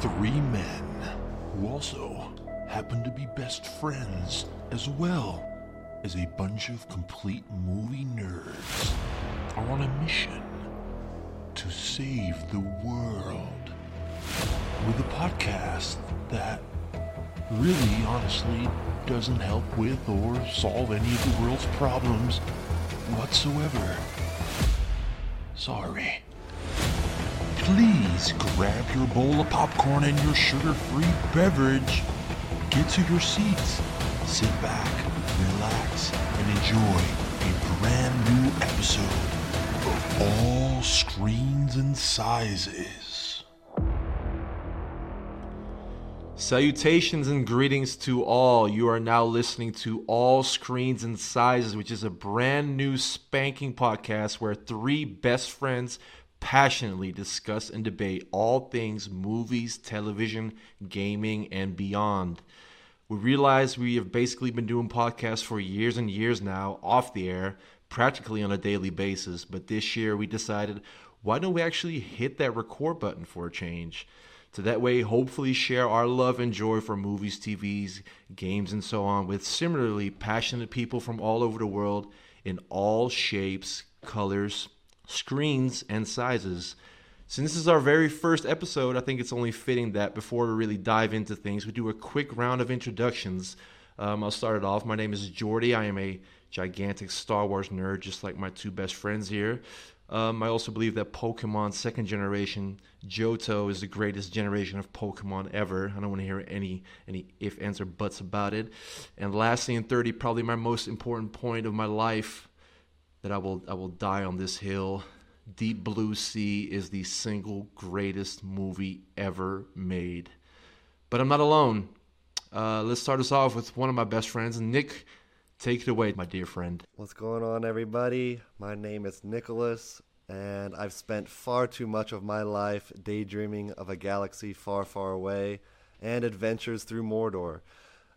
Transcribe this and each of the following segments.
three men who also happen to be best friends as well as a bunch of complete movie nerds are on a mission to save the world with a podcast that really honestly doesn't help with or solve any of the world's problems whatsoever. Sorry. Please grab your bowl of popcorn and your sugar-free beverage. Get to your seats. Sit back, relax, and enjoy a brand new episode of All Screens and Sizes. Salutations and greetings to all. You are now listening to All Screens and Sizes, which is a brand new spanking podcast where three best friends passionately discuss and debate all things movies, television, gaming, and beyond. We realize we have basically been doing podcasts for years and years now, off the air, practically on a daily basis, but this year we decided why don't we actually hit that record button for a change? to that way hopefully share our love and joy for movies, TVs, games, and so on with similarly passionate people from all over the world in all shapes, colors, screens, and sizes. Since this is our very first episode, I think it's only fitting that before we really dive into things, we do a quick round of introductions. Um, I'll start it off. My name is Jordy. I am a gigantic Star Wars nerd, just like my two best friends here. Um, I also believe that Pokemon second generation Johto is the greatest generation of Pokemon ever. I don't want to hear any any if, ands, or buts about it. And lastly, in 30, probably my most important point of my life that I will I will die on this hill. Deep Blue Sea is the single greatest movie ever made. But I'm not alone. Uh, let's start us off with one of my best friends, Nick. Take it away, my dear friend. What's going on, everybody? My name is Nicholas, and I've spent far too much of my life daydreaming of a galaxy far, far away and adventures through Mordor.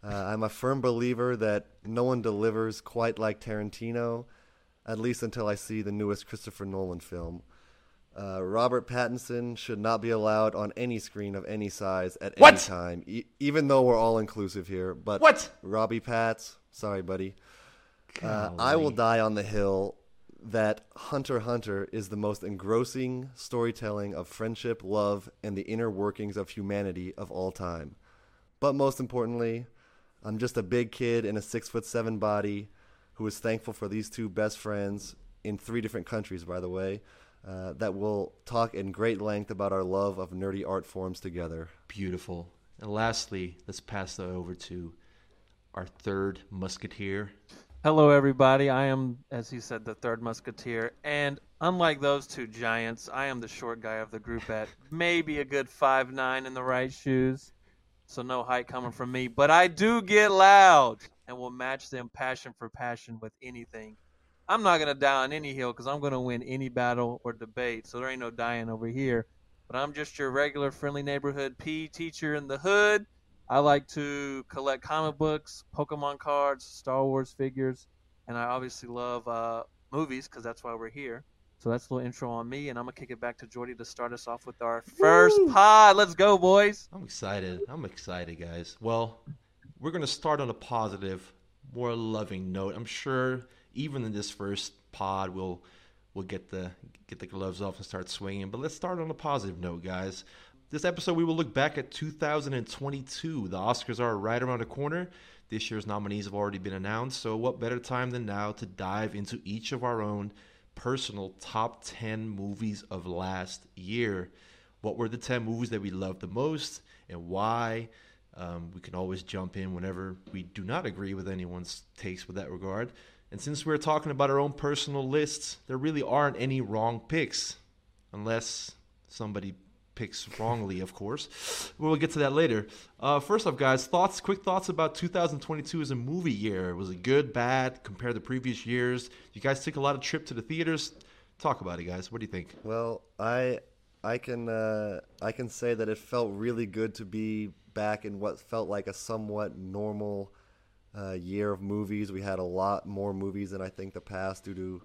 Uh, I'm a firm believer that no one delivers quite like Tarantino, at least until I see the newest Christopher Nolan film. Uh, Robert Pattinson should not be allowed on any screen of any size at What? any time, e- even though we're all inclusive here. But What? Robbie Pats, sorry, buddy. Uh, I will die on the hill that Hunter Hunter is the most engrossing storytelling of friendship, love, and the inner workings of humanity of all time. But most importantly, I'm just a big kid in a six foot seven body who is thankful for these two best friends in three different countries, by the way, uh, that will talk in great length about our love of nerdy art forms together. Beautiful. And lastly, let's pass that over to our third musketeer. Hello, everybody. I am, as he said, the third musketeer. And unlike those two giants, I am the short guy of the group at maybe a good five nine in the right shoes. So no height coming from me. But I do get loud and will match them passion for passion with anything. I'm not going to die on any hill because I'm going to win any battle or debate. So there ain't no dying over here. But I'm just your regular friendly neighborhood P teacher in the hood. I like to collect comic books, Pokemon cards, Star Wars figures, and I obviously love uh, movies because that's why we're here. So that's a little intro on me, and I'm gonna kick it back to Jordy to start us off with our first pod. Let's go, boys! I'm excited. I'm excited, guys. Well, we're going to start on a positive, more loving note. I'm sure even in this first pod, we'll we'll get the get the gloves off and start swinging. But let's start on a positive note, guys. This episode, we will look back at 2022. The Oscars are right around the corner. This year's nominees have already been announced. So, what better time than now to dive into each of our own personal top 10 movies of last year? What were the 10 movies that we loved the most and why? Um, we can always jump in whenever we do not agree with anyone's takes with that regard. And since we're talking about our own personal lists, there really aren't any wrong picks, unless somebody picks wrongly, of course. We'll get to that later. Uh, first off, guys, thoughts, quick thoughts about 2022 as a movie year. Was it good, bad, compared to previous years? You guys took a lot of trip to the theaters. Talk about it, guys. What do you think? Well, I I can uh, I can say that it felt really good to be back in what felt like a somewhat normal uh, year of movies. We had a lot more movies than I think the past due to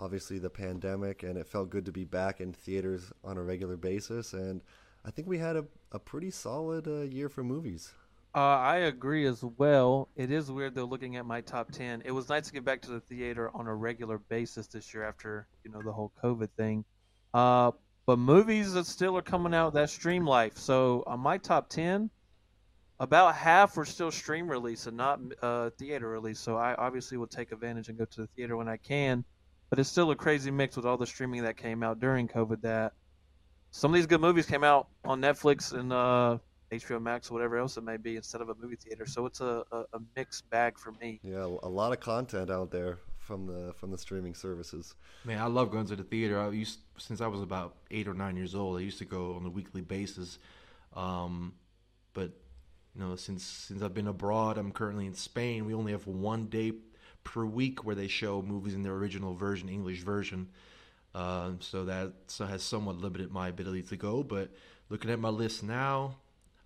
obviously the pandemic, and it felt good to be back in theaters on a regular basis. And I think we had a, a pretty solid uh, year for movies. Uh, I agree as well. It is weird though looking at my top ten. It was nice to get back to the theater on a regular basis this year after you know the whole COVID thing. Uh, but movies that still are coming out that stream life. So on my top ten, about half were still stream release and not uh, theater release. So I obviously will take advantage and go to the theater when I can. But it's still a crazy mix with all the streaming that came out during COVID. That some of these good movies came out on Netflix and uh, HBO Max or whatever else it may be instead of a movie theater. So it's a, a, a mixed bag for me. Yeah, a lot of content out there from the from the streaming services. Man, I love going to the theater. I used since I was about eight or nine years old. I used to go on a weekly basis, um, but you know, since since I've been abroad, I'm currently in Spain. We only have one day per week where they show movies in their original version, English version. Uh, so that has somewhat limited my ability to go. But looking at my list now,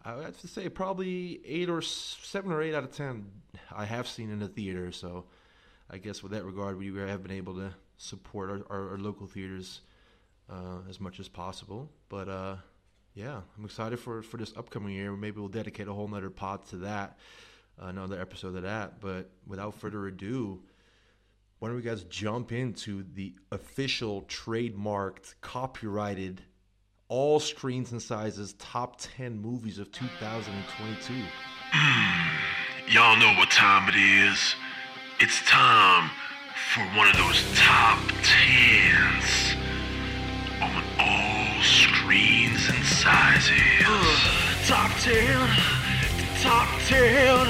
I have to say probably eight or seven or eight out of ten I have seen in the theater. So I guess with that regard, we have been able to support our, our, our local theaters uh, as much as possible. But uh, yeah, I'm excited for for this upcoming year. Maybe we'll dedicate a whole nother pod to that, another episode of that. But without further ado, why don't we guys jump into the official trademarked, copyrighted, all screens and sizes top 10 movies of 2022? Mm, y'all know what time it is. It's time for one of those top 10 10,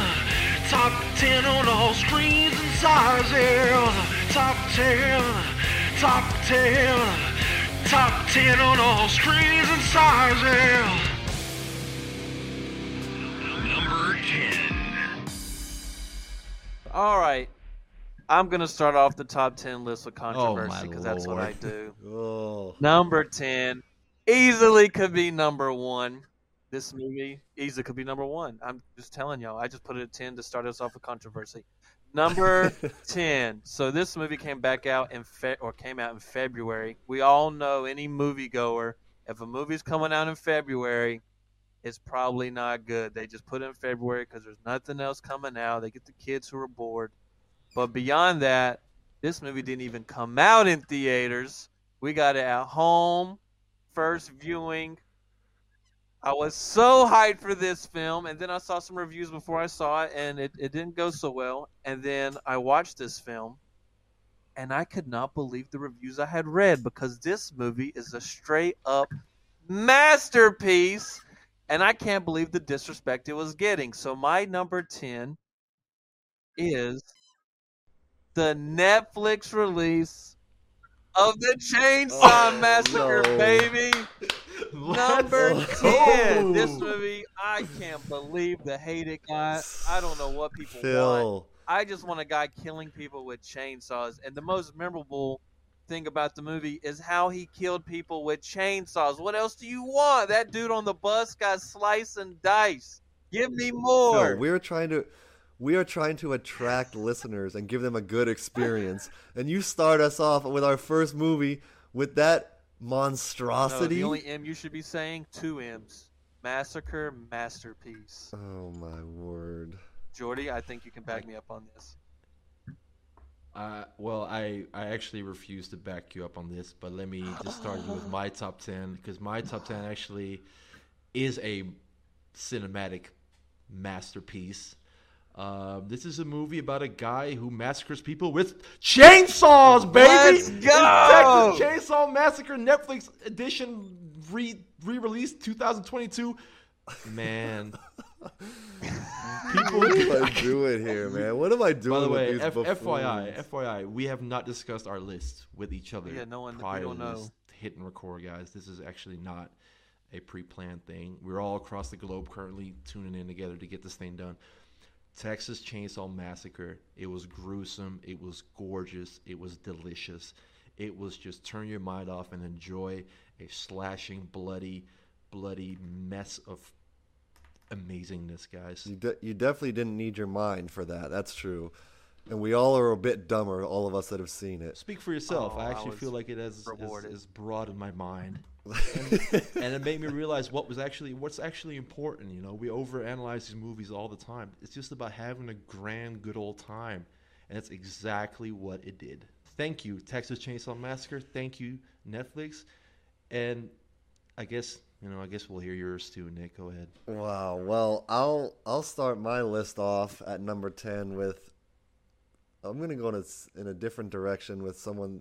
top 10 on all screens and sizes. Top 10, top 10, top 10 on all screens and sizes. Number 10. All right. I'm going to start off the top 10 list with Oh, controversy because that's what I do. Oh, Number 10 easily could be number one. This movie easily could be number one. I'm just telling y'all. I just put it at 10 to start us off with controversy. Number 10. So this movie came back out in fe- or came out in February. We all know any moviegoer, if a movie's coming out in February, it's probably not good. They just put it in February because there's nothing else coming out. They get the kids who are bored. But beyond that, this movie didn't even come out in theaters. We got it at home, first viewing. I was so hyped for this film, and then I saw some reviews before I saw it, and it, it didn't go so well. And then I watched this film, and I could not believe the reviews I had read because this movie is a straight up masterpiece, and I can't believe the disrespect it was getting. So my number 10 is the Netflix release of the Chainsaw Oh, Massacre, no. baby. Number 10. This movie, I can't believe the hate it got. I don't know what people want. I just want a guy killing people with chainsaws. And the most memorable thing about the movie is how he killed people with chainsaws. What else do you want? That dude on the bus got sliced and diced. Give me more. Phil, we're trying to we are trying to attract listeners and give them a good experience. And you start us off with our first movie with that no, monstrosity. the only M you should be saying, two M's. Massacre Masterpiece. oh my word. Jordy, I think you can back me up on this. Uh, well, I, I actually refuse to back you up on this, but let me just start you with my top 10 because my top 10 actually is a cinematic masterpiece. Uh, this is a movie about a guy who massacres people with chainsaws, baby! Let's It's go! Texas Chainsaw Massacre Netflix edition re re released 2022. Man, people. What am I doing here, man? What am I doing By the with way, these F- FYI. FYI, we have not discussed our list with each other Yeah, no one- we prior don't know. hit and record, guys. This is actually not a pre-planned thing. We're all across the globe currently tuning in together to get this thing done. Texas Chainsaw Massacre. It was gruesome. It was gorgeous. It was delicious. It was just turn your mind off and enjoy a slashing, bloody, bloody mess of amazingness, guys. You, de- you definitely didn't need your mind for that. That's true. And we all are a bit dumber, all of us that have seen it. Speak for yourself. Oh, I I actually was feel like it has, has, has broadened my mind. And, and it made me realize what was actually what's actually important. You know, we overanalyze these movies all the time. It's just about having a grand, good old time, and that's exactly what it did. Thank you, Texas Chainsaw Massacre. Thank you, Netflix, and I guess you know. I guess we'll hear yours too, Nick. Go ahead. Wow. Well, I'll I'll start my list off at number ten with. I'm gonna go in a, in a different direction with someone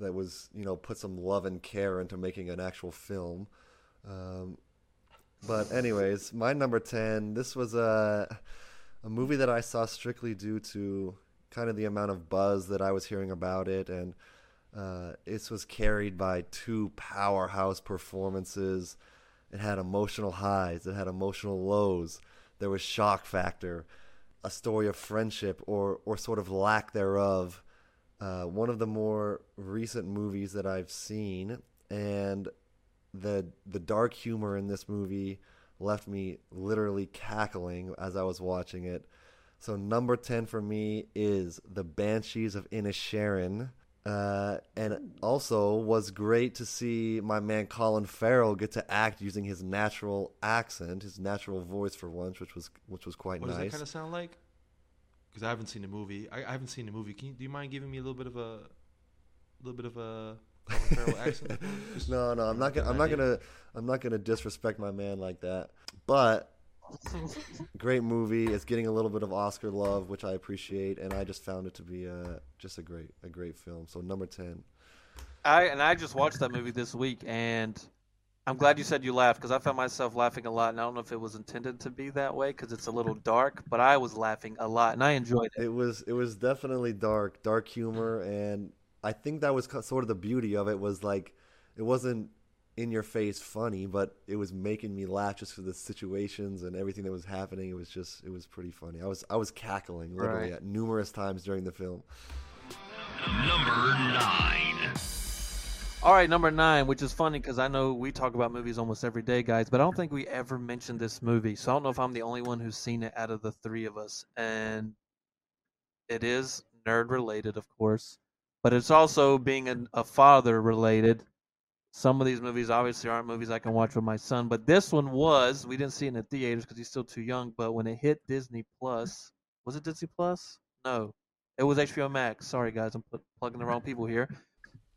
that was you know put some love and care into making an actual film. Um, but anyways, my number ten. This was a a movie that I saw strictly due to kind of the amount of buzz that I was hearing about it, and uh, this was carried by two powerhouse performances. It had emotional highs, it had emotional lows. There was shock factor, a story of friendship or or sort of lack thereof uh, one of the more recent movies that I've seen, and the the dark humor in this movie left me literally cackling as I was watching it. So number ten for me is the Banshees of Inisherin. Uh, and also was great to see my man Colin Farrell get to act using his natural accent, his natural voice for once, which was which was quite what nice. What does that kind of sound like? Because I haven't seen the movie. I, I, haven't seen the movie. Can you, do you mind giving me a little bit of a, little bit of a accent? no, no, I'm not gonna. I'm not gonna. I'm not gonna disrespect my man like that. But great movie. It's getting a little bit of Oscar love, which I appreciate, and I just found it to be a just a great a great film. So number ten. I and I just watched that movie this week, and I'm glad you said you laughed because I found myself laughing a lot, and I don't know if it was intended to be that way because it's a little dark, but I was laughing a lot, and I enjoyed it. It was it was definitely dark, dark humor, and I think that was sort of the beauty of it was like it wasn't in your face funny, but it was making me laugh just for the situations and everything that was happening. It was just it was pretty funny. I was I was cackling literally right. at numerous times during the film. Number nine. All right, number nine, which is funny because I know we talk about movies almost every day, guys, but I don't think we ever mentioned this movie. So I don't know if I'm the only one who's seen it out of the three of us. And it is nerd related, of course, but it's also being a, a father related. Some of these movies obviously aren't movies I can watch with my son, but this one was. We didn't see it in the theaters because he's still too young. But when it hit Disney Plus, was it Disney Plus? No, it was HBO Max. Sorry, guys, I'm plugging the wrong people here.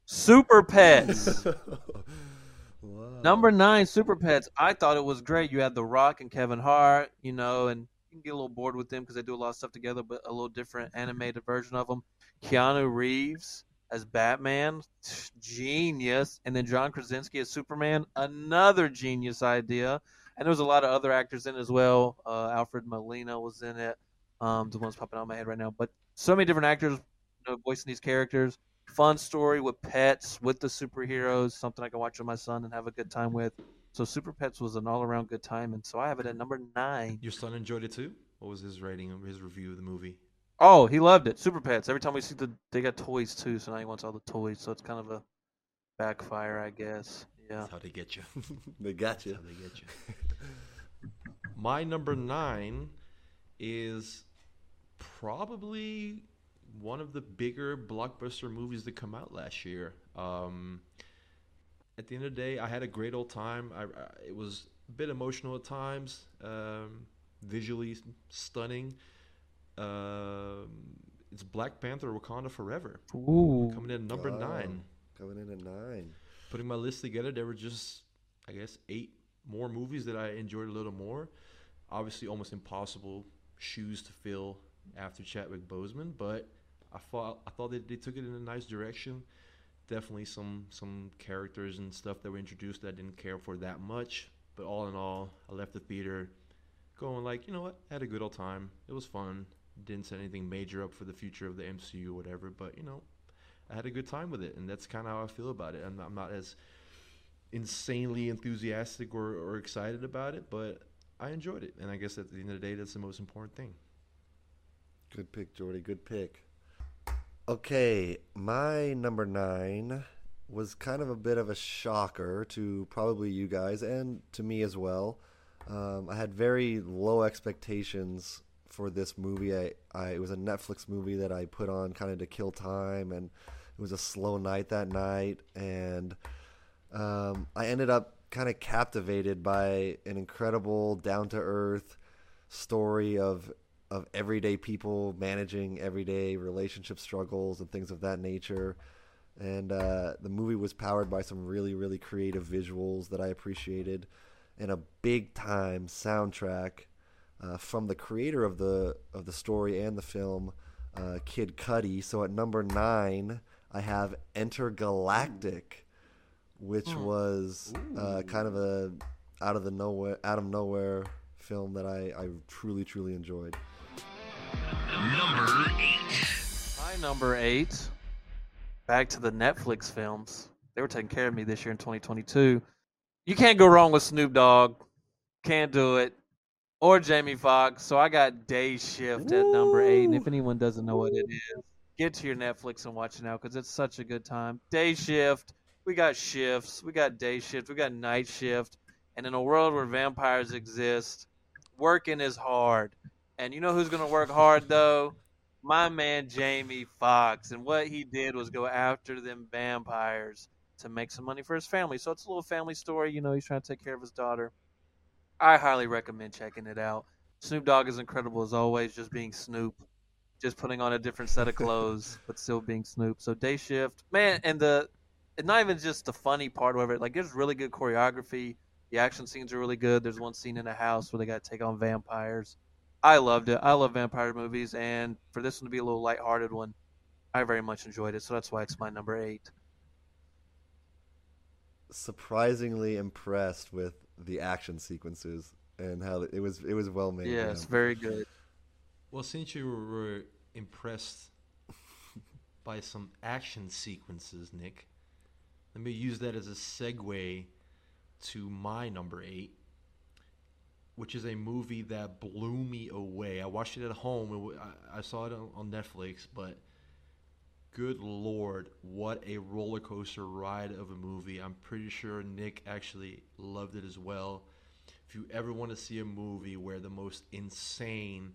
Super Pets. wow. Number nine, Super Pets. I thought it was great. You had The Rock and Kevin Hart, you know, and you can get a little bored with them because they do a lot of stuff together, but a little different animated version of them. Keanu Reeves as Batman, genius, and then John Krasinski as Superman, another genius idea. And there was a lot of other actors in it as well. Uh, Alfred Molina was in it. Um, the one's popping out of my head right now, but so many different actors, you know, voicing these characters fun story with pets, with the superheroes, something I can watch with my son and have a good time with. So Super Pets was an all around good time, and so I have it at number nine. Your son enjoyed it too. What was his rating of his review of the movie? Oh, he loved it. Super Pets. Every time we see the, they got toys too, so now he wants all the toys. So it's kind of a backfire, I guess. Yeah. That's how they get you. they got you. That's how they get you. My number nine is probably one of the bigger blockbuster movies that come out last year. Um, at the end of the day, I had a great old time. I, I, it was a bit emotional at times, um, visually stunning. Uh, it's Black Panther: Wakanda Forever. Ooh. coming in at number oh, nine. Coming in at nine. Putting my list together, there were just, I guess, eight more movies that I enjoyed a little more. Obviously, almost impossible shoes to fill after Chadwick Boseman, but I thought I thought they, they took it in a nice direction. Definitely some some characters and stuff that were introduced that I didn't care for that much. But all in all, I left the theater going like, you know what, I had a good old time. It was fun. Didn't set anything major up for the future of the MCU or whatever, but you know, I had a good time with it, and that's kind of how I feel about it. I'm, I'm not as insanely enthusiastic or, or excited about it, but I enjoyed it, and I guess at the end of the day, that's the most important thing. Good pick, Jordy. Good pick. Okay, my number nine was kind of a bit of a shocker to probably you guys and to me as well. Um, I had very low expectations for this movie. I, I it was a Netflix movie that I put on kind of to kill time, and it was a slow night that night, and Um, I ended up kind of captivated by an incredible, down to earth story of of everyday people managing everyday relationship struggles and things of that nature. And uh, the movie was powered by some really, really creative visuals that I appreciated, and a big time soundtrack uh, from the creator of the of the story and the film, uh, Kid Cudi. So at number nine, I have Entergalactic, which was uh, kind of a out of the nowhere out of nowhere film that I, I truly truly enjoyed. Number eight. My number eight. Back to the Netflix films. They were taking care of me this year in 2022. You can't go wrong with Snoop Dogg. Can't do it. Or Jamie Foxx. So I got Day Shift at number eight. And if anyone doesn't know what it is, get to your Netflix and watch it now because it's such a good time. Day Shift. We got shifts. We got day shift. We got night shift. And in a world where vampires exist, working is hard. And you know who's going to work hard though? My man Jamie Foxx. And what he did was go after them vampires to make some money for his family. So it's a little family story. You know, he's trying to take care of his daughter. I highly recommend checking it out. Snoop Dogg is incredible as always, just being Snoop, just putting on a different set of clothes, but still being Snoop. So day shift, man, and the and not even just the funny part of it. Like there's really good choreography. The action scenes are really good. There's one scene in a house where they got to take on vampires. I loved it. I love vampire movies, and for this one to be a little lighthearted one, I very much enjoyed it. So that's why it's my number eight. Surprisingly impressed with the action sequences and how it was it was well made. Yes, man. very good. Well, since you were impressed by some action sequences, Nick, let me use that as a segue to my number eight, which is a movie that blew me away. I watched it at home. I- saw it on Netflix, but good lord, what a roller coaster ride of a movie. I'm pretty sure Nick actually loved it as well. If you ever want to see a movie where the most insane,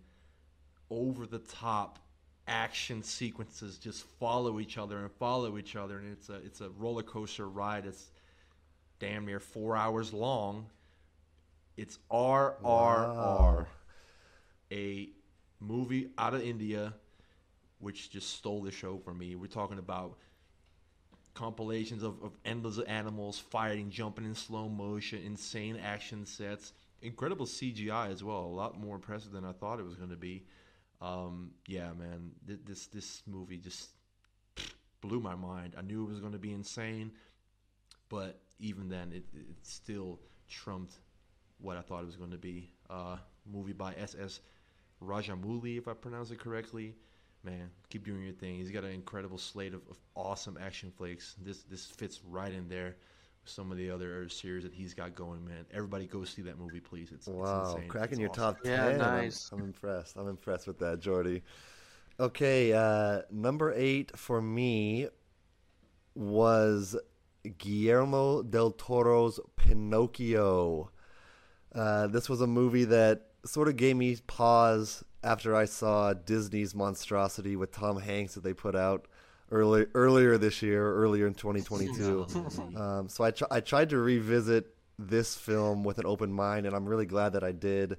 over the top action sequences just follow each other and follow each other and it's a it's a roller coaster ride it's damn near 4 hours long it's RRR Wow. a movie out of India which just stole the show from me. We're talking about compilations of, of endless animals fighting jumping in slow motion insane action sets. Incredible CGI as well. A lot more impressive than I thought it was going to be. Um, yeah, man, this this movie just blew my mind. I knew it was going to be insane, but even then, it, it still trumped what I thought it was going to be. Uh, movie by S.S. Rajamouli, if I pronounce it correctly. Man, keep doing your thing. He's got an incredible slate of, of awesome action flicks. This this fits right in there with some of the other series that he's got going. Man, everybody go see that movie, please. It's, Wow, it's insane. cracking It's your awesome. top Yeah, ten. I'm- nice. I'm, impressed. I'm impressed with that, Jordy. Okay, uh, number eight for me was Guillermo del Toro's Pinocchio. Uh, this was a movie that sort of gave me pause after I saw Disney's monstrosity with Tom Hanks that they put out early, earlier this year, earlier in 2022. Um, so I, tr- I tried to revisit this film with an open mind, and I'm really glad that I did.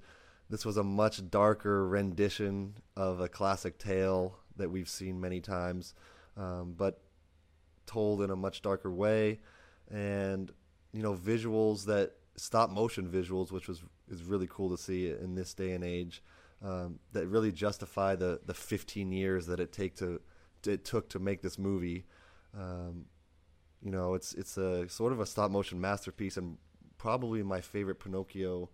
This was a much darker rendition of a classic tale that we've seen many times, um, but told in a much darker way, and you know visuals that stop motion visuals, which was is really cool to see in this day and age. Um, that really justify the the 15 years that it take to it took to make this movie. Um, you know, it's it's a sort of a stop motion masterpiece and probably my favorite Pinocchio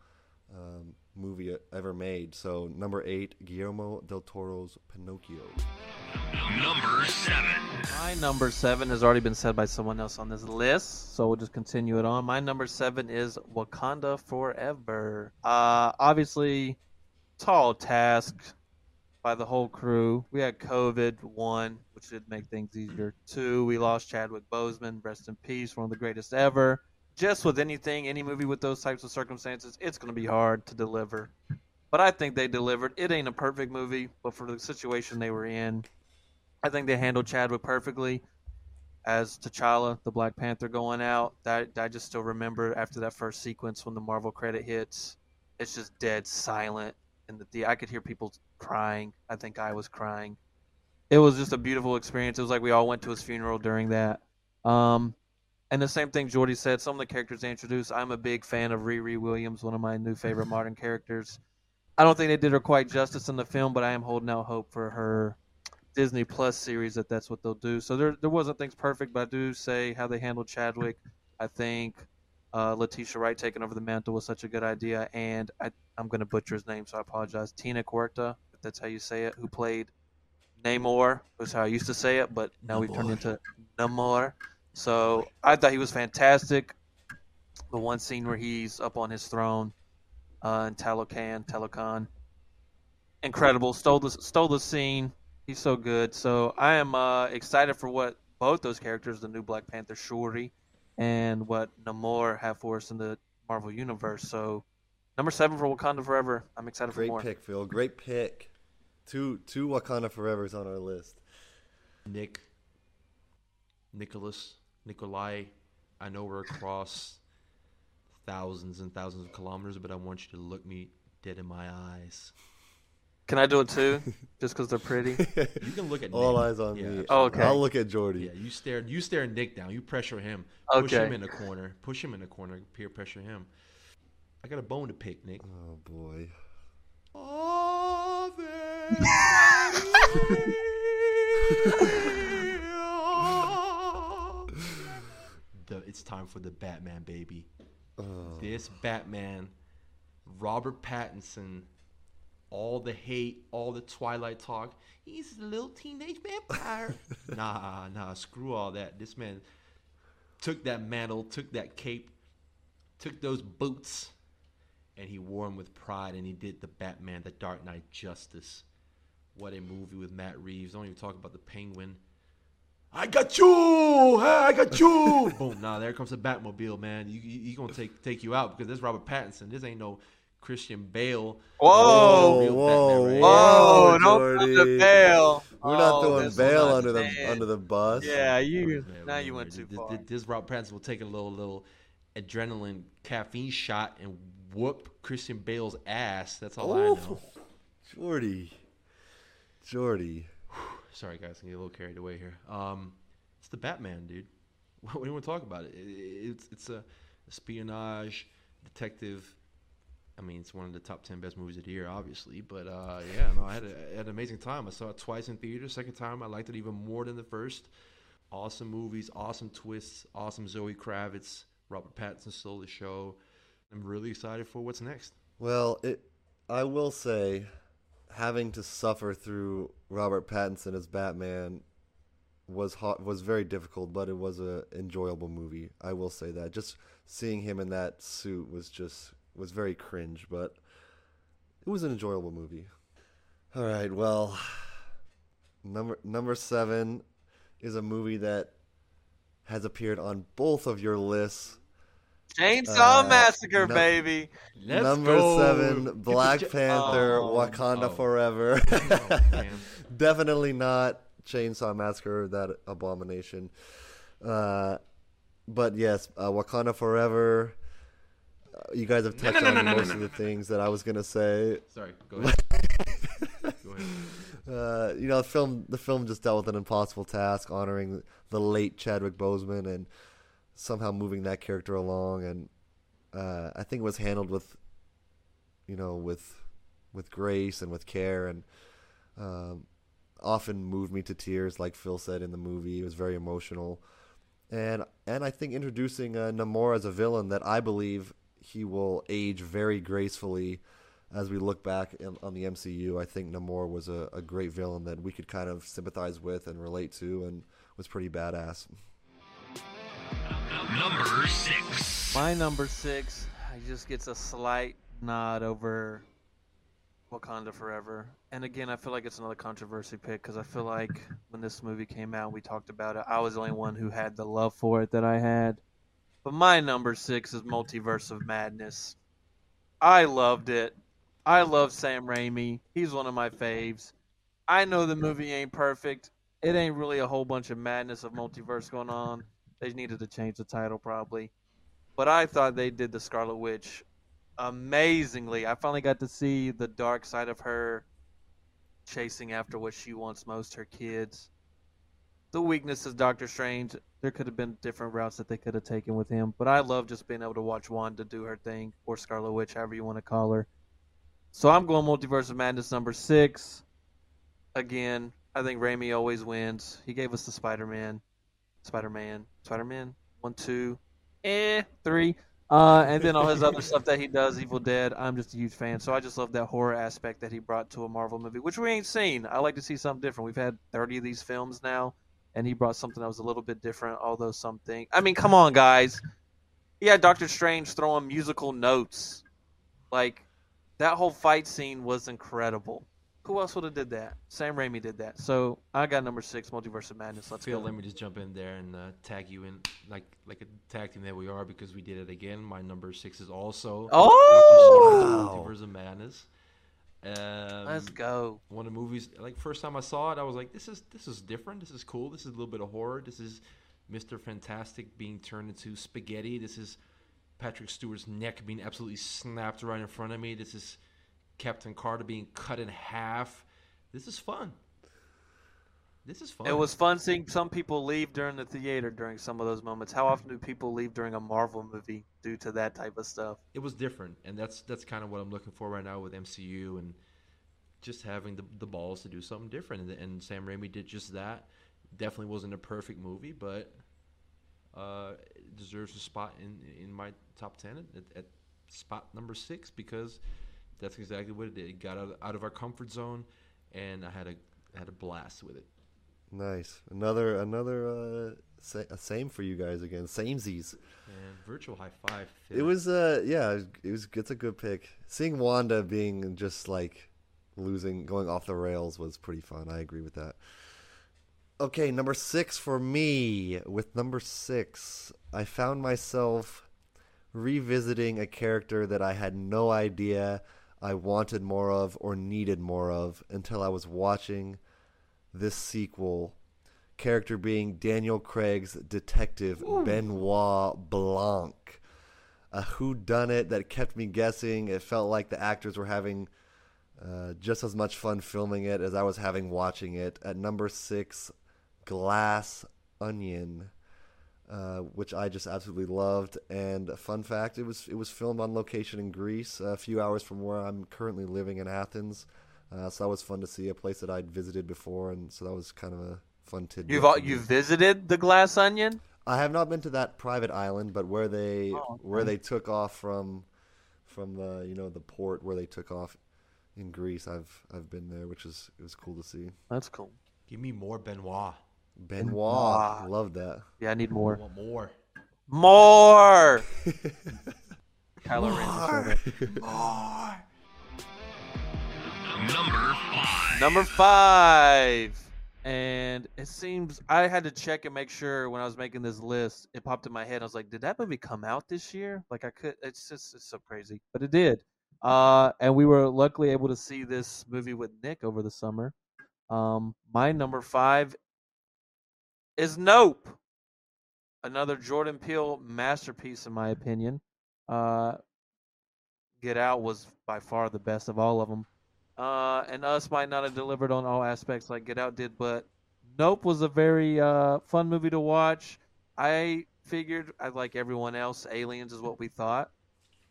um, movie ever made. So number eight, Guillermo del Toro's Pinocchio. Number seven. My number seven has already been said by someone else on this list, so we'll just continue it on. My number seven is Wakanda Forever. Uh, obviously, tall task by the whole crew. We had COVID, one, which did make things easier. Two, we lost Chadwick Boseman, rest in peace, one of the greatest ever. Just with anything, any movie with those types of circumstances, it's going to be hard to deliver. But I think they delivered. It ain't a perfect movie, but for the situation they were in, I think they handled Chadwick perfectly. as T'Challa, the Black Panther, going out. That I just still remember after that first sequence when the Marvel credit hits, it's just dead silent in the. I could hear people crying. I think I was crying. It was just a beautiful experience. It was like we all went to his funeral during that. Um, and the same thing Jordy said. Some of the characters they introduced. I'm a big fan of Riri Williams, one of my new favorite modern characters. I don't think they did her quite justice in the film, but I am holding out hope for her Disney Plus series that that's what they'll do. So there there wasn't things perfect, but I do say how they handled Chadwick. I think uh, Letitia Wright taking over the mantle was such a good idea, and I, I'm going to butcher his name, so I apologize. Tina Cuerta, if that's how you say it, who played Namor, was how I used to say it, but now we've turned into Namor. So I thought he was fantastic. The one scene where he's up on his throne uh, in Talocan, Talocan, incredible. Stole the stole the scene. He's so good. So I am uh, excited for what both those characters, the new Black Panther Shuri, and what Namor have for us in the Marvel universe. So number seven for Wakanda Forever. I'm excited Great for more. Great pick, Phil. Great pick. Two two Wakanda Forevers on our list. Nick, Nicholas, Nikolai. I know we're across thousands and thousands of kilometers, but I want you to look me dead in my eyes. Can I do it too? Just because they're pretty. You can look at Nick. All Nick. eyes on Yeah, me. Oh, okay. I'll look at Jordy. Yeah, you stare. You stare Nick down. You pressure him. Push Okay. him in the corner. Push him in the corner. Peer pressure him. I got a bone to pick, Nick. Oh boy. the, it's time for the Batman, baby. Oh. This Batman, Robert Pattinson, all the hate, all the Twilight talk. He's a little teenage vampire. nah, nah, screw all that. This man took that mantle, took that cape, took those boots, and he wore them with pride. And he did the Batman, the Dark Knight justice. What a movie with Matt Reeves. Don't even talk about the Penguin. I got you! Hey, I got you! Boom! Nah, there comes the Batmobile, man. You, you, he gonna take take you out because this Robert Pattinson. This ain't no Christian Bale. Whoa! Real whoa, Batman Whoa! Whoa, don't put the Jordy. bail. We're not Oh, throwing this bail one, under the man. under the bus. Yeah, you. Man, now man, you went too this, far. This, this Robert Pattinson will take a little little adrenaline caffeine shot and whoop Christian Bale's ass. That's all I Oh, know. Jordy. Jordy. Sorry, guys, I get a little carried away here. Um, it's the Batman, dude. What do you want to talk about? It, it, it's it's a espionage detective. I mean, it's one of the top ten best movies of the year, obviously. But uh, yeah, no, I had, had an amazing time. I saw it twice in theater. Second time, I liked it even more than the first. Awesome movies, awesome twists, awesome Zoe Kravitz. Robert Pattinson stole the show. I'm really excited for what's next. Well, it. I will say, having to suffer through Robert Pattinson as Batman was hot, was very difficult, but it was a enjoyable movie. I will say that. Just seeing him in that suit was just was very cringe, but it was an enjoyable movie. All right, well, number number seven is a movie that has appeared on both of your lists. Chainsaw uh, Massacre, no- baby. Let's Number go. seven, Black Panther, Oh, Wakanda oh. Forever. Oh. Definitely not Chainsaw Massacre, that abomination. Uh, but yes, uh, Wakanda Forever. You guys have touched no, no, on no, most of the things that I was gonna say. Sorry, go ahead. go ahead. Uh, you know, the film the film just dealt with an impossible task, honoring the late Chadwick Boseman and somehow moving that character along. And uh, I think it was handled with, you know, with with grace and with care, and um, often moved me to tears, like Phil said in the movie. It was very emotional, and and I think introducing uh, Namor as a villain that I believe he will age very gracefully as we look back in, on the MCU, I think Namor was a, a great villain that we could kind of sympathize with and relate to, and was pretty badass. Number six. My number six, he just gets a slight nod over Wakanda Forever. And again, I feel like it's another controversy pick because I feel like when this movie came out, we talked about it. I was the only one who had the love for it that I had. But my number six is Multiverse of Madness. I loved it. I love Sam Raimi. He's one of my faves. I know the movie ain't perfect. it ain't really a whole bunch of madness of multiverse going on. They needed to change the title probably, but I thought they did the Scarlet Witch amazingly. I finally got to see the dark side of her chasing after what she wants most, her kids. The weakness is Doctor Strange. There could have been different routes that they could have taken with him, but I love just being able to watch Wanda do her thing, or Scarlet Witch, however you want to call her. So I'm going Multiverse of Madness number six. Again, I think Raimi always wins. He gave us the Spider Man, Spider Man, Spider Man, one, two, eh, three. Uh, and then all his other stuff that he does, Evil Dead, I'm just a huge fan. So I just love that horror aspect that he brought to a Marvel movie, which we ain't seen. I like to see something different. We've had 30 of these films now, and he brought something that was a little bit different, although something. I mean, come on, guys. He had Doctor Strange throwing musical notes. Like, that whole fight scene was incredible. Who else would have did that? Sam Raimi did that. So I got number six, Multiverse of Madness. Let's Phil, go. let me just jump in there and uh, tag you in, like like a tag team that we are, because we did it again. My number six is also Oh! Doctor Strange, Multiverse of Madness. Um, Let's go. One of the movies, like first time I saw it, I was like, "This is this is different. This is cool. This is a little bit of horror. This is Mister Fantastic being turned into spaghetti. This is Patrick Stewart's neck being absolutely snapped right in front of me. This is Captain Carter being cut in half. This is fun. This is fun. It was fun seeing some people leave during the theater during some of those moments. How often do people leave during a Marvel movie due to that type of stuff? it was different, and that's that's kind of what I'm looking for right now with MCU and just having the the balls to do something different. And, and Sam Raimi did just that. Definitely wasn't a perfect movie, but uh, it deserves a spot in in my top ten at, at spot number six because that's exactly what it did. It got out, out of our comfort zone, and I had a had a blast with it. Nice. Another another uh, sa- same for you guys again. Samesies. And virtual high five. It was uh yeah, it was it's a good pick. Seeing Wanda being just like losing going off the rails was pretty fun. I agree with that. Okay, number 6 for me. With number 6, I found myself revisiting a character that I had no idea I wanted more of or needed more of until I was watching this sequel character being Daniel Craig's detective Benoit Blanc. A who done it that kept me guessing. It felt like the actors were having uh, just as much fun filming it as I was having watching it. At number six, Glass Onion, uh, which I just absolutely loved. And a fun fact, it was it was filmed on location in Greece, a few hours from where I'm currently living in Athens. Uh, so that was fun to see a place that I'd visited before, and so that was kind of a fun tidbit. You've all, me. you visited the Glass Onion? I have not been to that private island, but where they Oh, okay. where they took off from from the you know the port where they took off in Greece. I've I've been there, which is it was cool to see. That's cool. Give me more Benoit. Benoit, Benoit. love that. Yeah, I need I more. want more. More. Kylo Ren. just showed up. Number five. Number five. And it seems I had to check and make sure when I was making this list, it popped in my head. I was like, did that movie come out this year? Like I could it's just it's so crazy. But it did. Uh and we were luckily able to see this movie with Nick over the summer. Um my number five is Nope. Another Jordan Peele masterpiece in my opinion. Uh Get Out was by far the best of all of them. Uh, and Us might not have delivered on all aspects like Get Out did, but Nope was a very uh, fun movie to watch. I figured, I like everyone else, Aliens is what we thought.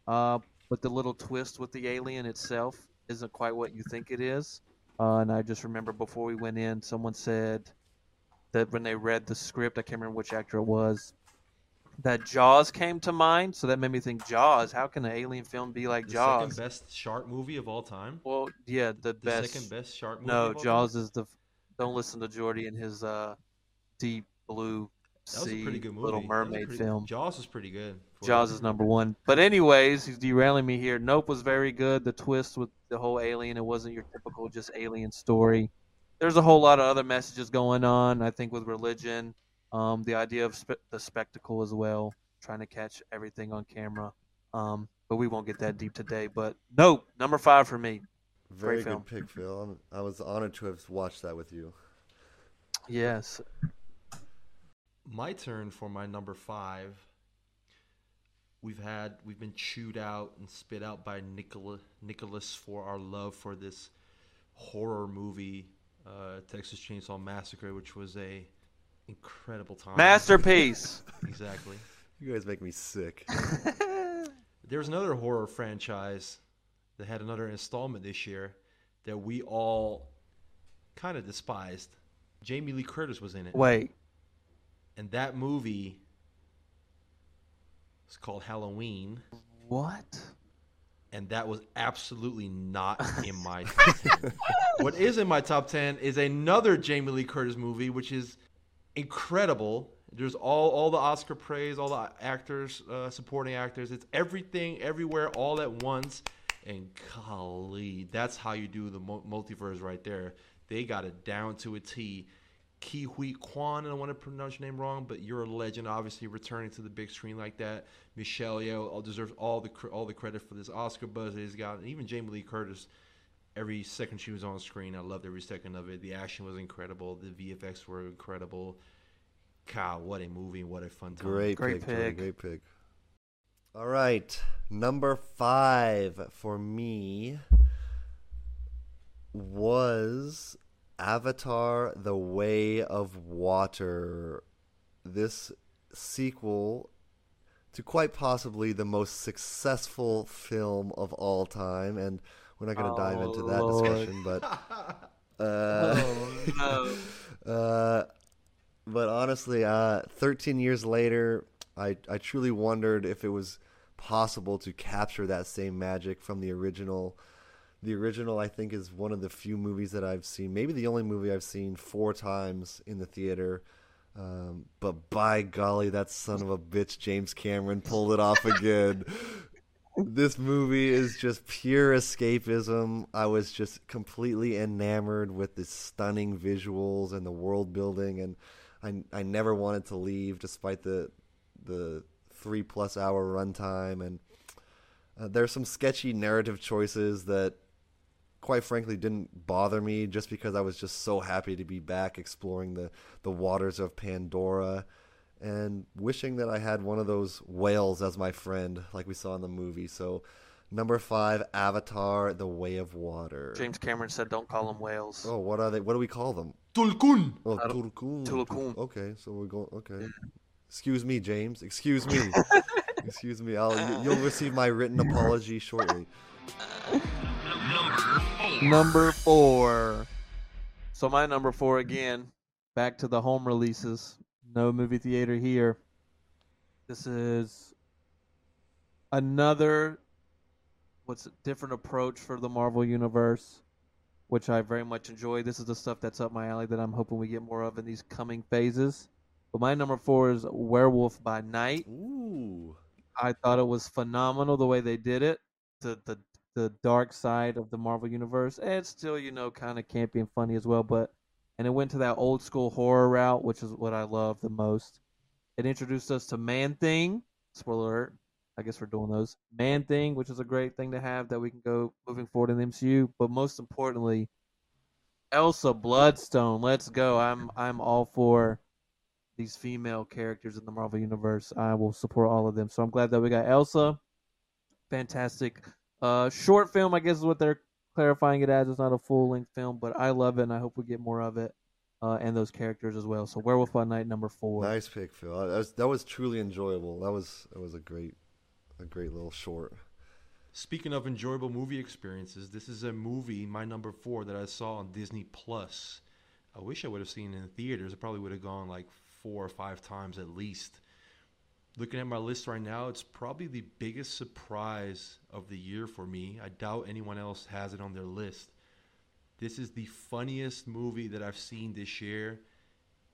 Uh, but the little twist with the alien itself isn't quite what you think it is. Uh, and I just remember before we went in, someone said that when they read the script, I can't remember which actor it was, that Jaws came to mind. So that made me think, Jaws, how can an alien film be like The Jaws? second best shark movie of all time. Well, yeah, the, The best. second best shark movie. No, Jaws time? is the. Don't listen to Jordy and his uh, deep blue That sea a pretty good movie. Little Mermaid pretty- film. Jaws is pretty good. Jaws is number one. But anyways, he's derailing me here. Nope was very good. The twist with the whole alien, it wasn't your typical just alien story. There's a whole lot of other messages going on. I think with religion, um, the idea of spe- the spectacle as well, trying to catch everything on camera. Um, but we won't get that deep today. But nope, number five for me. Very Great good film. pick, Phil. I'm, I was honored to have watched that with you. Yes. My turn for my number five. We've had we've been chewed out and spit out by Nicola, Nicholas for our love for this horror movie, uh, Texas Chainsaw Massacre, which was a incredible time. Masterpiece. exactly. You guys make me sick. There's another horror franchise that had another installment this year that we all kind of despised. Jamie Lee Curtis was in it. Wait. And that movie is called Halloween. What? And that was absolutely not in my top 10. what is in my top 10 is another Jamie Lee Curtis movie, which is incredible. There's all, all the Oscar praise, all the actors, uh, supporting actors. It's everything, everywhere, all at once. And golly, that's how you do the multiverse right there. They got it down to a T. Ke Huy Quan, I don't want to pronounce your name wrong, but you're a legend, obviously returning to the big screen like that. Michelle Yeoh deserves all the all the credit for this Oscar buzz that he's got. And even Jamie Lee Curtis, every second she was on screen, I loved every second of it. The action was incredible. The VFX were incredible. God, what a movie! What a fun time! Great, great pick, pick. Great pick. All right, number five for me was Avatar The Way of Water. This sequel to quite possibly the most successful film of all time. And we're not going to oh, dive into that Lord. discussion, but. Uh, oh, no. uh, but honestly, uh, 13 years later, I, I truly wondered if it was possible to capture that same magic from the original the original, I think, is one of the few movies that I've seen, maybe the only movie I've seen four times in the theater. Um, but by golly, that son of a bitch, James Cameron, pulled it off again. this movie is just pure escapism. I was just completely enamored with the stunning visuals and the world building, and I I never wanted to leave, despite the the three plus hour runtime. And uh, there's some sketchy narrative choices that quite frankly didn't bother me just because I was just so happy to be back exploring the, the waters of Pandora and wishing that I had one of those whales as my friend like we saw in the movie. So number 5 Avatar The Way of Water. James Cameron said don't call them whales. Oh, what are they? What do we call them? Tulkun. Oh, Tulkun. Tulkun. Okay, so we're going okay. Excuse me, James. Excuse me. Excuse me. I'll you'll receive my written apology shortly. Number four. So my number four again. Back to the home releases. No movie theater here. This is another what's a different approach for the Marvel universe, which I very much enjoy. This is the stuff that's up my alley that I'm hoping we get more of in these coming phases. But my number four is Werewolf by Night. Ooh. I thought it was phenomenal the way they did it. The the the dark side of the Marvel universe, and still, you know, kind of campy and funny as well. But and it went to that old school horror route, which is what I love the most. It introduced us to Man Thing. Spoiler alert. I guess we're doing those. Man Thing, which is a great thing to have that we can go moving forward in the MCU. But most importantly, Elsa Bloodstone. Let's go. I'm I'm all for these female characters in the Marvel universe. I will support all of them. So I'm glad that we got Elsa. Fantastic uh, short film, I guess, is what they're clarifying it as. It's not a full length film, but I love it, and I hope we get more of it. Uh, and those characters as well. So Werewolf by Night number four. Nice pick, Phil. That was, that was truly enjoyable. That was that was a great a great little short. Speaking of enjoyable movie experiences, this is a movie, my number four, that I saw on Disney Plus. I wish I would have seen it in theaters. I probably would have gone like four or five times at least looking at my list right now, it's probably the biggest surprise of the year for me. I doubt anyone else has it on their list. This is the funniest movie that I've seen this year.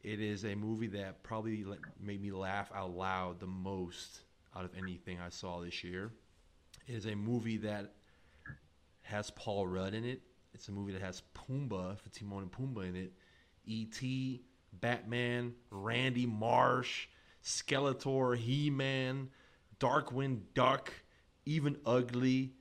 It is a movie that probably made me laugh out loud the most out of anything I saw this year. It is a movie that has Paul Rudd in it. It's a movie that has Pumbaa for Timon and Pumbaa in it. E.T., Batman, Randy Marsh, Skeletor, He Man, Darkwing Duck, even Ugly.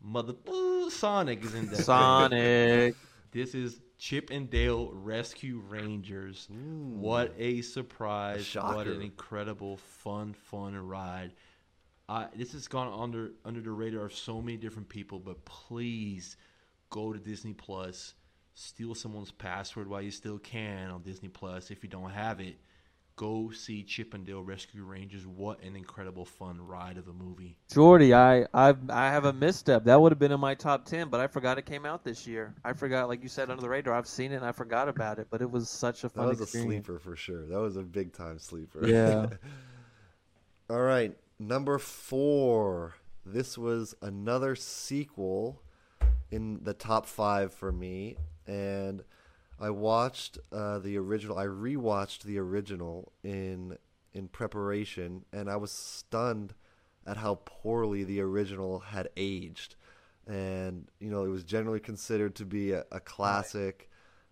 Mother Ooh, Sonic is in there. Sonic. This is Chip and Dale Rescue Rangers. What a surprise! What an incredible, fun, fun ride. Uh, this has gone under under the radar of so many different people, but please go to Disney Plus, steal someone's password while you still can on Disney Plus. If you don't have it, go see Chip and Dale Rescue Rangers. What an incredible, fun ride of a movie! Jordy, I I I have a misstep. That would have been in my top ten, but I forgot it came out this year. I forgot, like you said, under the radar. I've seen it and I forgot about it, but it was such a fun That fun was a sleeper for sure. That was a big time sleeper. Yeah. All right, number four. This was another sequel in the top five for me, and I watched uh, the original. I rewatched the original in in preparation, and I was stunned at how poorly the original had aged. And you know, it was generally considered to be a, a classic.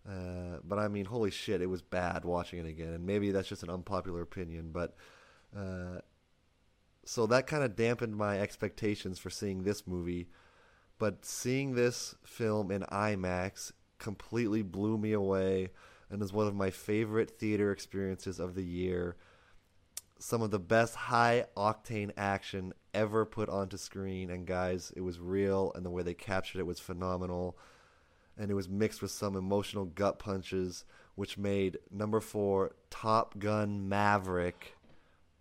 Uh, but I mean, holy shit, it was bad watching it again. And maybe that's just an unpopular opinion, but uh, so that kind of dampened my expectations for seeing this movie. But seeing this film in IMAX completely blew me away and is one of my favorite theater experiences of the year. Some of the best high octane action ever put onto screen. And guys, it was real, and the way they captured it was phenomenal. And it was mixed with some emotional gut punches, which made number four Top Gun Maverick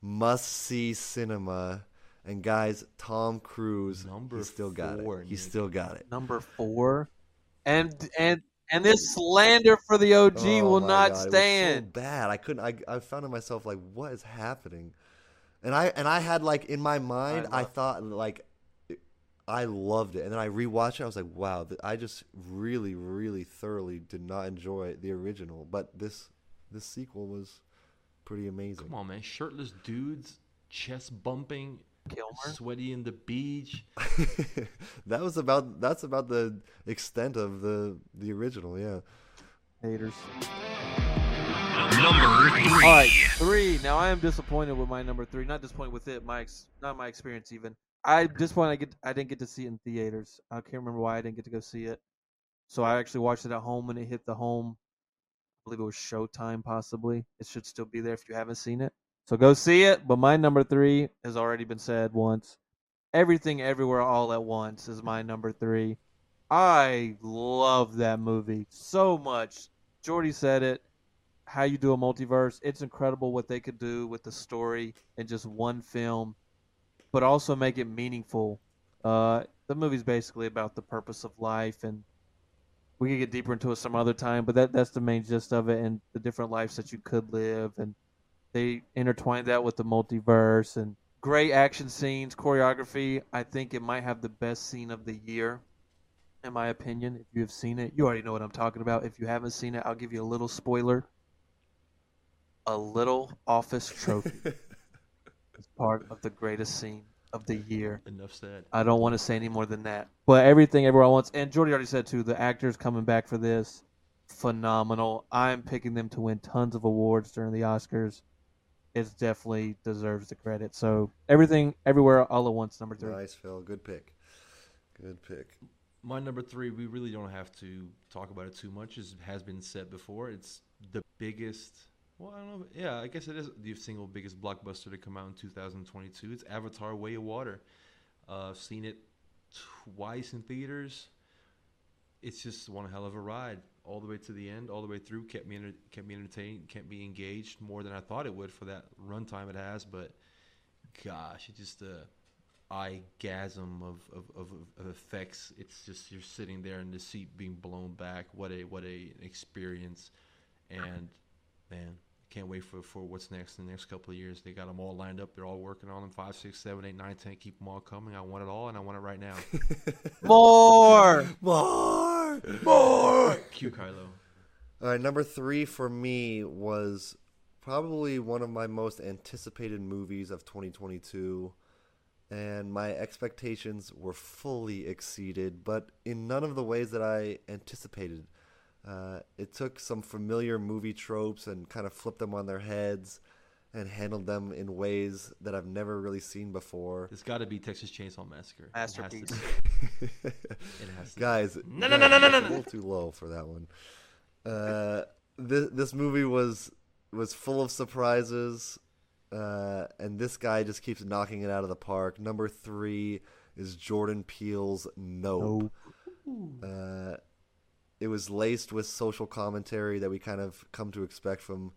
must see cinema. And guys, Tom Cruise, Number he still got four, it. He still got it. Number four, and and and this slander for the OG Oh will not God, It was so stand. bad. I couldn't. I I found in myself like, what is happening? And I and I had like in my mind, I, love- thought like, I loved it, and then I rewatched it. I was like, wow, I just really, really thoroughly did not enjoy the original, but this this sequel was pretty amazing. Come on, man! Shirtless dudes, chest bumping, Kilmer. sweaty in the beach. that was about that's about the extent of the the original. Yeah. Haters. Number three. All right, three. Now I am disappointed with my number three. Not disappointed with it. My ex, not my experience even. I disappointed. I get. I didn't get to see it in theaters. I can't remember why I didn't get to go see it. So I actually watched it at home when it hit the home. I believe it was Showtime, possibly. It should still be there if you haven't seen it. So go see it. But my number three has already been said once. Everything, everywhere, all at once is my number three. I love that movie so much. Jordy said it how you do a multiverse. It's incredible what they could do with the story in just one film, but also make it meaningful. Uh, the movie's basically about the purpose of life, and we could get deeper into it some other time. But that that's the main gist of it, and the different lives that you could live, and they intertwined that with the multiverse and great action scenes, choreography. I think it might have the best scene of the year. In my opinion, if you have seen it, you already know what I'm talking about. If you haven't seen it, I'll give you a little spoiler a little office trophy is part of the greatest scene of the year. Enough said. I don't want to say any more than that. But everything everyone wants, and Jordy already said too, the actors coming back for this, phenomenal. I'm picking them to win tons of awards during the Oscars. It definitely deserves the credit. So everything, everywhere, all at once. Number three. Nice, Phil. Good pick. Good pick. My number three, we really don't have to talk about it too much. As has been said before, it's the biggest. Well, I don't know. Yeah, I guess it is the single biggest blockbuster to come out in 2022. It's Avatar: Way of Water. Uh, I've seen it twice in theaters. It's just one hell of a ride, all the way to the end, all the way through. kept me enter- kept me entertained, kept me engaged more than I thought it would for that runtime it has. But gosh, it just uh, eyegasm of, of, of, of effects. It's just you're sitting there in the seat being blown back. What a what a experience! And man, can't wait for, for what's next in the next couple of years. They got them all lined up. They're all working on them. Five, six, seven, eight, nine, ten. Keep them all coming. I want it all, and I want it right now. More. More. More. Cue Kylo. All right, number three for me was probably one of my most anticipated movies of 2022, and my expectations were fully exceeded, but in none of the ways that I anticipated. Uh, it took some familiar movie tropes and kind of flipped them on their heads, and handled them in ways that I've never really seen before. It's got to be Texas Chainsaw Massacre. It has to be. It has to be. Guys, No, no, no, no, no, no, A little too low for that one. Uh, this this movie was was full of surprises, uh, and this guy just keeps knocking it out of the park. Number three is Jordan Peele's Nope. Uh, it was laced with social commentary that we kind of come to expect from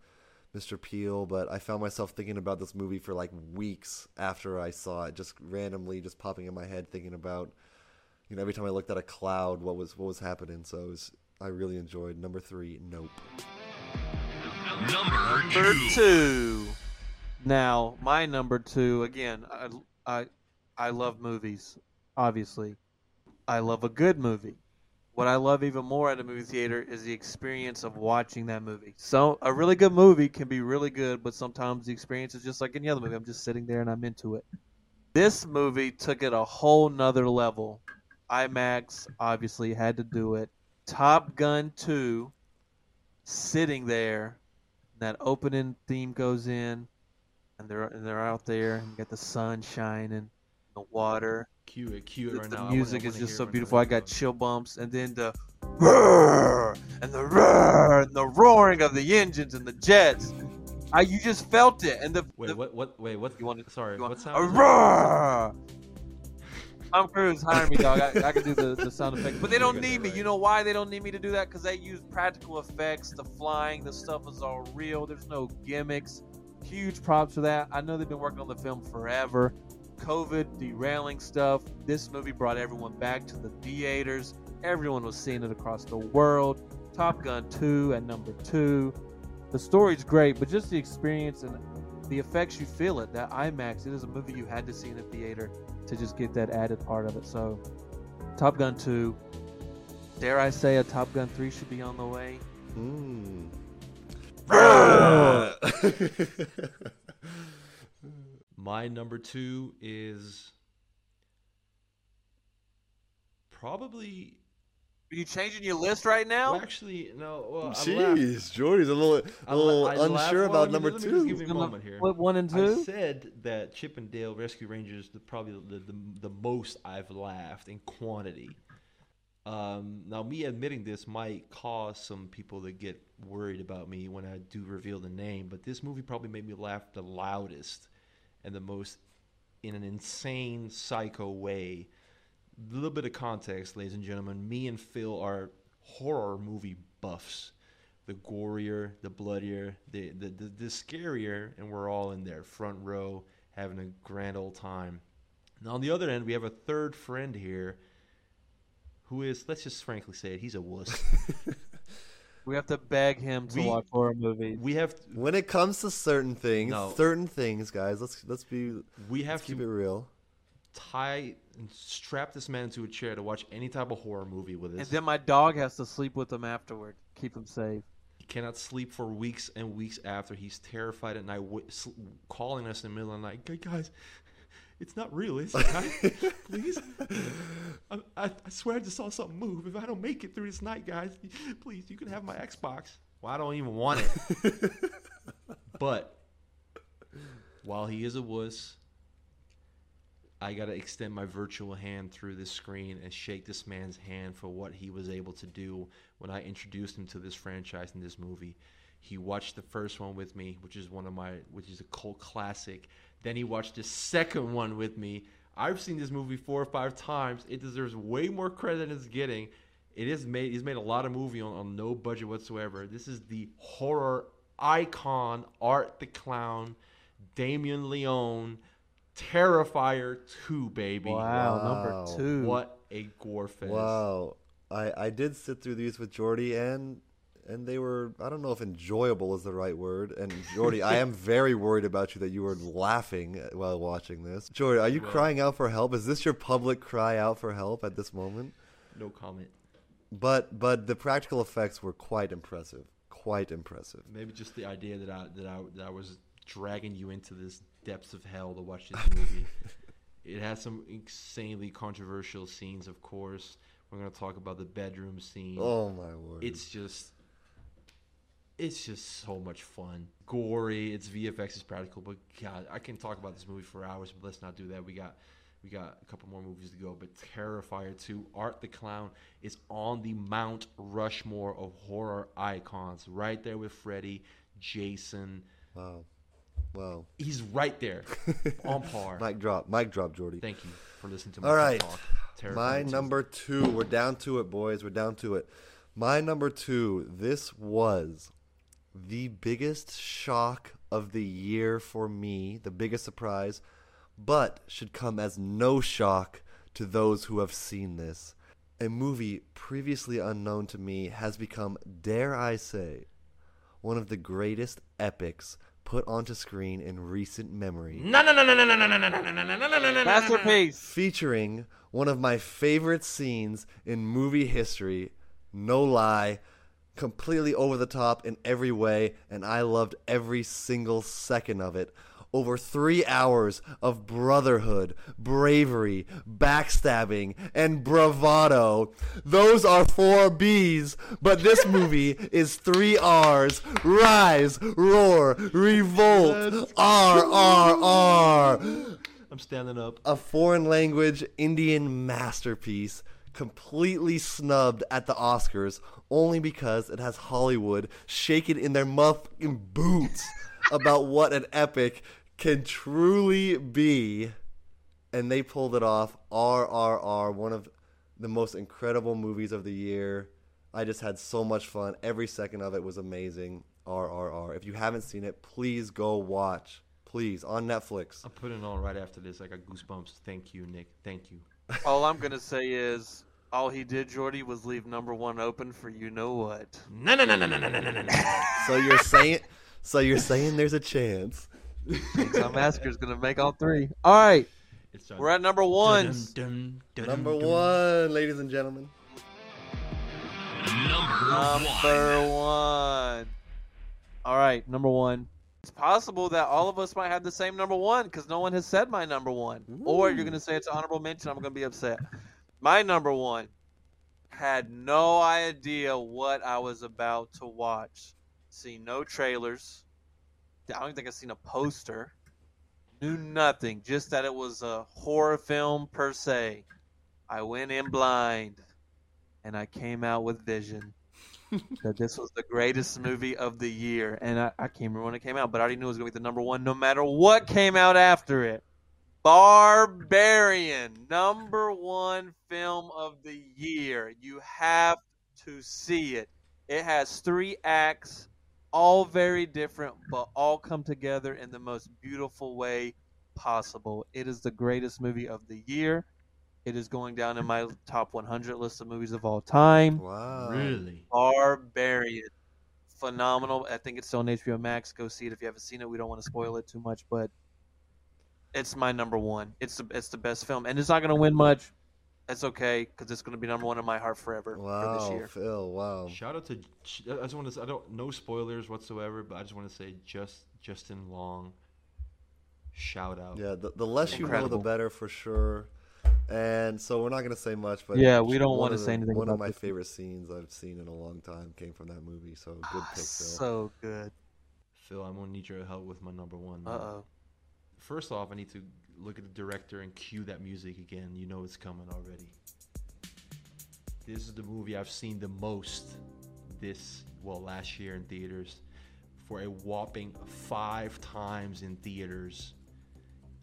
Mr. Peele, but I found myself thinking about this movie for like weeks after I saw it, just randomly, just popping in my head, thinking about, you know, every time I looked at a cloud, what was what was happening. So it was, I really enjoyed number three. Nope. Number Number two. two. Now, my number two. Again, I, I, I love movies. Obviously, I love a good movie. What I love even more at a movie theater is the experience of watching that movie. So, a really good movie can be really good, but sometimes the experience is just like any other movie. I'm just sitting there and I'm into it. This movie took it a whole nother level. IMAX obviously had to do it. Top Gun 2, sitting there, that opening theme goes in, and they're and they're out there, and you got the sun shining, the water, Cue it, cue it the, right the now. I music is just so beautiful. I got chill bumps, and then the roar and the roar and the roaring of the engines and the jets. I you just felt it, and the, Wait, the what? What? Wait, what? You want- Sorry, you want- sound? is roar. Tom Cruise, hire me, dog. I, I can do the, the sound effects, but they don't need me. right. You know why they don't need me to do that? Because they use practical effects. The flying, the stuff is all real. There's no gimmicks. Huge props for that. I know they've been working on the film forever. COVID derailing stuff. This movie brought everyone back to the theaters. Everyone was seeing it across the world. Top Gun 2 at number two. The story's great, but just the experience and the effects you feel it. That IMAX, it is a movie you had to see in a theater to just get that added part of it. So, Top Gun 2. Dare I say a Top Gun 3 should be on the way? Mm. My number two is probably. Are you changing your list right now? Well, actually, no. Well, Jeez, Jordy's a little, I a la- little I laughed- unsure well, about let me- number let me just give two. you a moment here. What, one and two? I said that Chip and Dale Rescue Rangers the probably the, the, the most I've laughed in quantity. Um, now, me admitting this might cause some people to get worried about me when I do reveal the name, but this movie probably made me laugh the loudest and the most in an insane, psycho way. A little bit of context, ladies and gentlemen. Me and Phil are horror movie buffs. The gorier, the bloodier, the, the, the, the scarier, and we're all in there, front row, having a grand old time. Now, on the other end, we have a third friend here who is, let's just frankly say it, he's a wuss. We have to beg him to We- watch horror movies. we have When it comes to certain things, No. certain things, guys, let's let's be we let's have keep it to real. tie and strap this man to a chair to watch any type of horror movie with us. and us. then my dog has to sleep with him afterward. Keep him safe. He cannot sleep for weeks and weeks after. He's terrified at night, w- sl- calling us in the middle of the night. "Gu- Guys, it's not real, is it? guys? please, I, I, I swear I just saw something move. If I don't make it through this night, guys, please, you can have my Xbox. Well, I don't even want it. but while he is a wuss, I gotta extend my virtual hand through this screen and shake this man's hand for what he was able to do when I introduced him to this franchise and this movie. He watched the first one with me, which is one of my, which is a cult classic. Then he watched the second one with me. I've seen this movie four or five times. It deserves way more credit than it's getting. It is made. He's made a lot of movie on, on no budget whatsoever. This is the horror icon, Art the Clown, Damien Leone, Terrifier 2, baby. Wow, Wow. number two. What a gore fest. Wow, I I did sit through these with Jordy and and they were I don't know if enjoyable is the right word. And Jordy, I am very worried about you that you were laughing while watching this. Jordy, are you Well- crying out for help? Is this your public cry out for help at this moment? No comment. But but the practical effects were quite impressive. Quite impressive. Maybe just the idea that I that I that I was dragging you into this depths of hell to watch this movie. it has some insanely controversial scenes, of course. We're gonna talk about the bedroom scene. Oh my word! It's just it's just so much fun. Gory, it's VFX is practical, but God, I can talk about this movie for hours, but let's not do that. We got we got a couple more movies to go, but Terrifier 2, Art the Clown is on the Mount Rushmore of horror icons, right there with Freddy, Jason. Wow. Wow. He's right there, on par. Mic drop. Mic drop, Jordy. Thank you for listening to my All right. talk. Terrifier My 2. number two. We're down to it, boys. We're down to it. My number two. This was the biggest shock of the year for me, the biggest surprise, but should come as no shock to those who have seen this. A movie previously unknown to me has become, dare I say, one of the greatest epics put onto screen in recent memory No, no, no, no, no, no, no, no, no, no, no, no, no, no, no, no, no. Masterpiece. featuring one of my favorite scenes in movie history. No lie, completely over the top in every way, and I loved every single second of it. Over three hours of brotherhood, bravery, backstabbing, and bravado. Those are four B's, but this movie is three R's. Rise, roar, revolt, R, R, R I'm standing up. a foreign language Indian masterpiece completely snubbed at the Oscars only because it has Hollywood shaking in their motherfucking boots about what an epic can truly be. And they pulled it off. RRR, one of the most incredible movies of the year. I just had so much fun. Every second of it was amazing. RRR. If you haven't seen it, please go watch. Please, on Netflix. I'm putting it on right after this. I got goosebumps. Thank you, Nick. Thank you. All I'm gonna say is, all he did, Jordy, was leave number one open for you know what. No, no, no, no, no, no, no, no, no, no. So you're saying, so you're saying there's a chance. Tom Masker's gonna make all three. All right, we're at number ones. Dun, dun, dun, Number one, ladies and gentlemen. Number one. All right, number one. It's possible that all of us might have the same number one because no one has said my number one. Or you're going to say it's an honorable mention. I'm going to be upset. My number one had no idea what I was about to watch. Seen no trailers. I don't think I've seen a poster. Knew nothing. Just that it was a horror film per se. I went in blind and I came out with vision that this was the greatest movie of the year. And I, I can't remember when it came out, but I already knew it was going to be the number one no matter what came out after it. Barbarian, number one film of the year. You have to see it. It has three acts, all very different, but all come together in the most beautiful way possible. It is the greatest movie of the year. It is going down in my top 100 list of movies of all time. Wow. Really? Barbarian. Phenomenal. I think it's still on HBO Max. Go see it if you haven't seen it. We don't want to spoil it too much, but it's my number one. It's the it's the best film, and it's not going to win much. That's okay because it's going to be number one in my heart forever for this Wow, year. Phil. Wow. Shout out to. I just want to. Say I don't. No spoilers whatsoever, but I just want to say just Justin Long. Shout out. Yeah, the, the less you know, the better for sure. And so we're not gonna say much, but Yeah, we don't wanna say anything One of my this. favorite scenes I've seen in a long time came from that movie. So good pick, Phil. So good. Phil, I'm gonna need your help with my number one. Uh oh. First off, I need to look at the director and cue that music again. You know it's coming already. This is the movie I've seen the most this well last year in theaters for a whopping five times in theaters.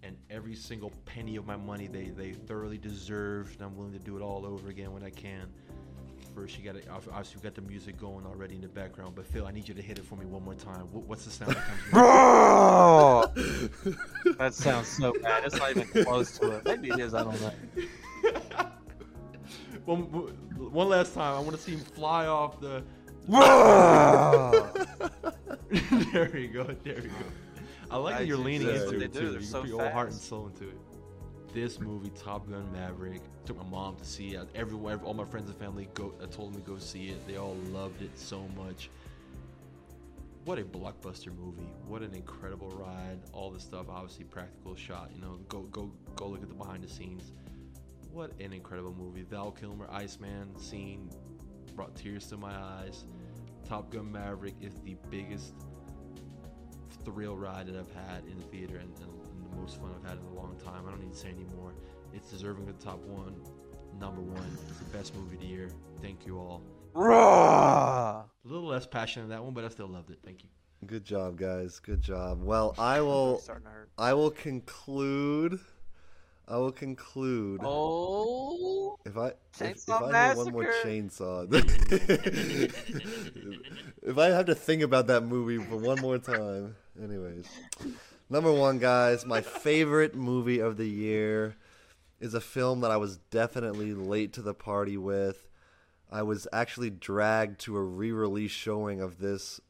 And every single penny of my money they, they thoroughly deserved, and I'm willing to do it all over again when I can. First, you got to obviously you got the music going already in the background, but Phil, I need you to hit it for me one more time. What, what's the sound that comes? that sounds so bad. It's not even close to it. Maybe it is. I don't know. one, one last time. I want to see him fly off the. there you go. There you go. I like that you're leaning That's into it too. They're You so put your whole heart and soul into it. This movie, Top Gun Maverick, took my mom to see it. Everyone, all my friends and family go. I told them to go see it. They all loved it so much. What a blockbuster movie! What an incredible ride! All the stuff, obviously practical shot. You know, go go go look at the behind the scenes. What an incredible movie! Val Kilmer, Iceman scene brought tears to my eyes. Top Gun Maverick is the biggest thrill ride that I've had in the theater and, and, and the most fun I've had in a long time. I don't need to say anymore. It's deserving of the top one, number one. It's the best movie of the year. Thank you all. Raw. A little less passionate in that one, but I still loved it. Thank you. Good job, guys. Good job. Well, I will. Starting to hurt. I will conclude. I will conclude. Oh. If I if, if I hear one more chainsaw, if I have to think about that movie for one more time, anyways. Number one, guys, my favorite movie of the year is a film that I was definitely late to the party with. I was actually dragged to a re-release showing of this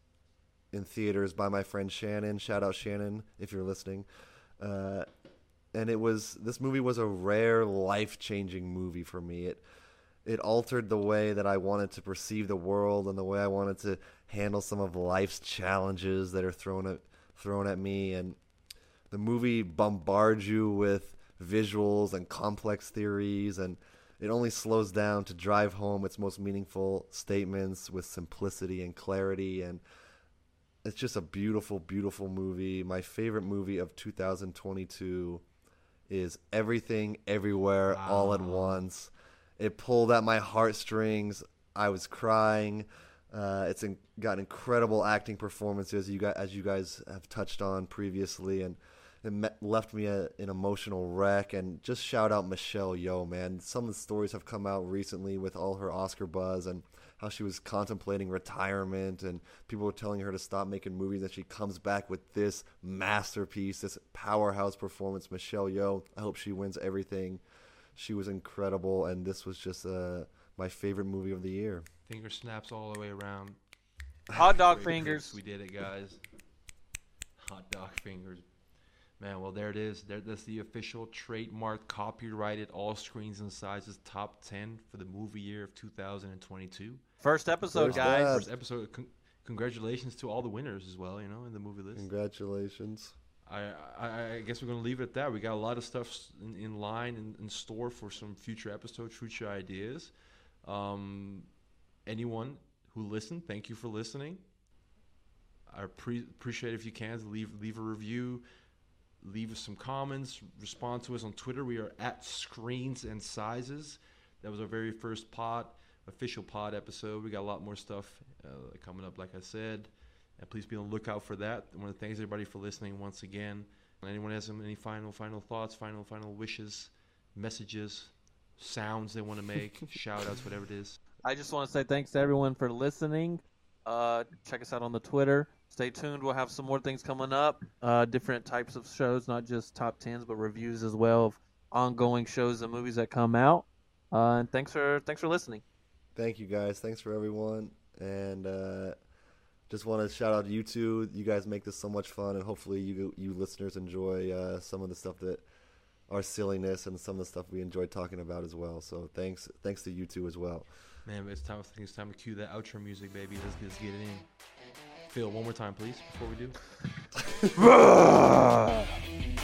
in theaters by my friend Shannon. Shout out Shannon if you're listening. Uh, and it was this movie was a rare life-changing movie for me. It it altered the way that I wanted to perceive the world and the way I wanted to handle some of life's challenges that are thrown at thrown at me. And the movie bombards you with visuals and complex theories and it only slows down to drive home its most meaningful statements with simplicity and clarity. And it's just a beautiful beautiful movie. My favorite movie of 2022 is everything everywhere all at once. It pulled at my heartstrings. I was crying. Uh, it's in, got incredible acting performances you guys, as you guys have touched on previously and it me- left me a, an emotional wreck. And just shout out michelle Yeoh, man. Some of the stories have come out recently with all her oscar buzz and how she was contemplating retirement and people were telling her to stop making movies and she comes back with this masterpiece this powerhouse performance michelle Yeoh. i hope she wins everything she was incredible and this was just uh, my favorite movie of the year Finger snaps all the way around. Hot dog fingers. We did it, guys. Hot dog fingers. Man, well, there it is. There, that's the official trademark, copyrighted, all screens and sizes top 10 for the movie year of 2022. First episode, There's guys. that. First episode. Con- congratulations to all the winners as well, you know, in the movie list. congratulations I, I, I guess we're going to leave it at that. We got a lot of stuff in, in line and in store for some future episodes, future ideas. Um, anyone who listened, thank you for listening. I pre- appreciate if you can leave leave a review, leave us some comments, respond to us on Twitter. We are at Screens and Sizes. That was our very first pod, official pod episode. We got a lot more stuff uh, coming up, like I said. And please be on the lookout for that. I want to thank everybody for listening once again. Anyone has any final final thoughts, final final wishes, messages, sounds they want to make, shout outs, whatever it is. I just want to say thanks to everyone for listening. Uh, check us out on the Twitter. Stay tuned. We'll have some more things coming up. Uh, different types of shows, not just top tens, but reviews as well of ongoing shows and movies that come out. Uh, and thanks for thanks for listening. thank you guys thanks for everyone and uh, just want to shout out to you two you guys make this so much fun and hopefully you you listeners enjoy uh, some of the stuff that our silliness and some of the stuff we enjoy talking about as well so thanks thanks to you two as well Man, it's time. I think it's time to cue that outro music, baby. Let's, let's get it in. Phil, one more time, please, before we do.